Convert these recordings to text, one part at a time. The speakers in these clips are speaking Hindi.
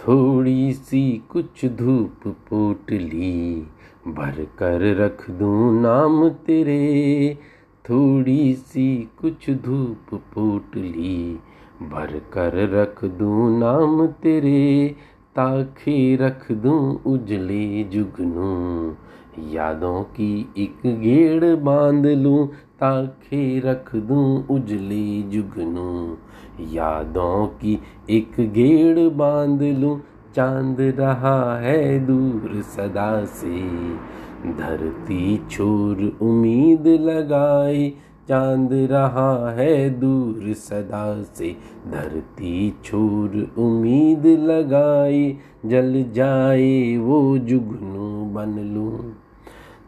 थोड़ी सी कुछ धूप पोटली भर कर रख दूँ नाम तेरे। थोड़ी सी कुछ धूप पोटली भर कर रख दूँ नाम तेरे। ताखे रख दूँ उजले जुगनू। यादों की एक गेड़ बाँध लूँ, ताखे रख दूँ उजले जुगनू। यादों की एक गेड़ बाँध लूँ, चाँद रहा है दूर सदा से। धरती छोर उम्मीद लगाए चाँद रहा है दूर सदा से। धरती छोर उम्मीद लगाए जल जाए वो जुगनू बन लूँ।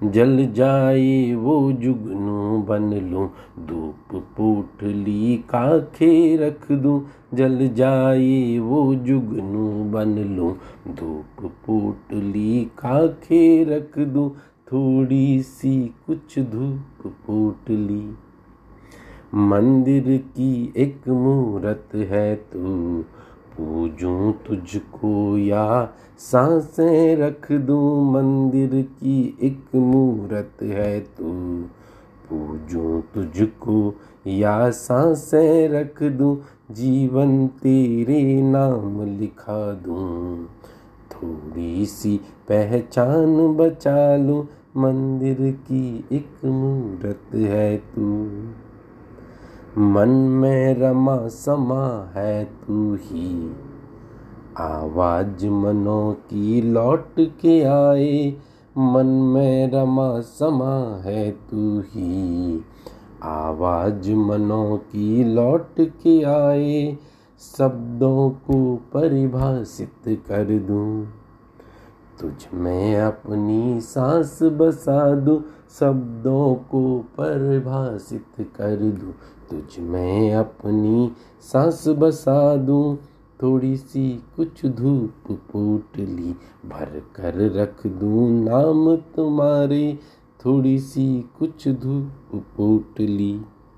जल जाए वो जुगनू बन लूँ, धूप पोटली काखे रख दूँ, जल जाए वो जुगनू बन लूँ, धूप पोटली काखे रख दूँ, थोड़ी सी कुछ धूप पोटली मंदिर की एक मूरत है तू पूजूं तुझको या साँसें रख दूँ, मंदिर की एक मूरत है तू। पूजूं तुझको या साँसें रख दूँ, जीवन तेरे नाम लिखा दूँ। थोड़ी सी पहचान बचा लूँ, मंदिर की एक मूरत है तू। मन में रमा समा है तू ही। आवाज़ मनों की लौट के आए, मन में रमा समा है तू ही। आवाज़ मनों की लौट के आए, शब्दों को परिभाषित कर दूँ। तुझ में अपनी सांस बसा दूँ, शब्दों को परिभाषित कर दूँ। तुझ में अपनी सांस बसा दूँ। थोड़ी सी कुछ धूप पोटली भर कर रख दूँ नाम तुम्हारे। थोड़ी सी कुछ धूप पोटली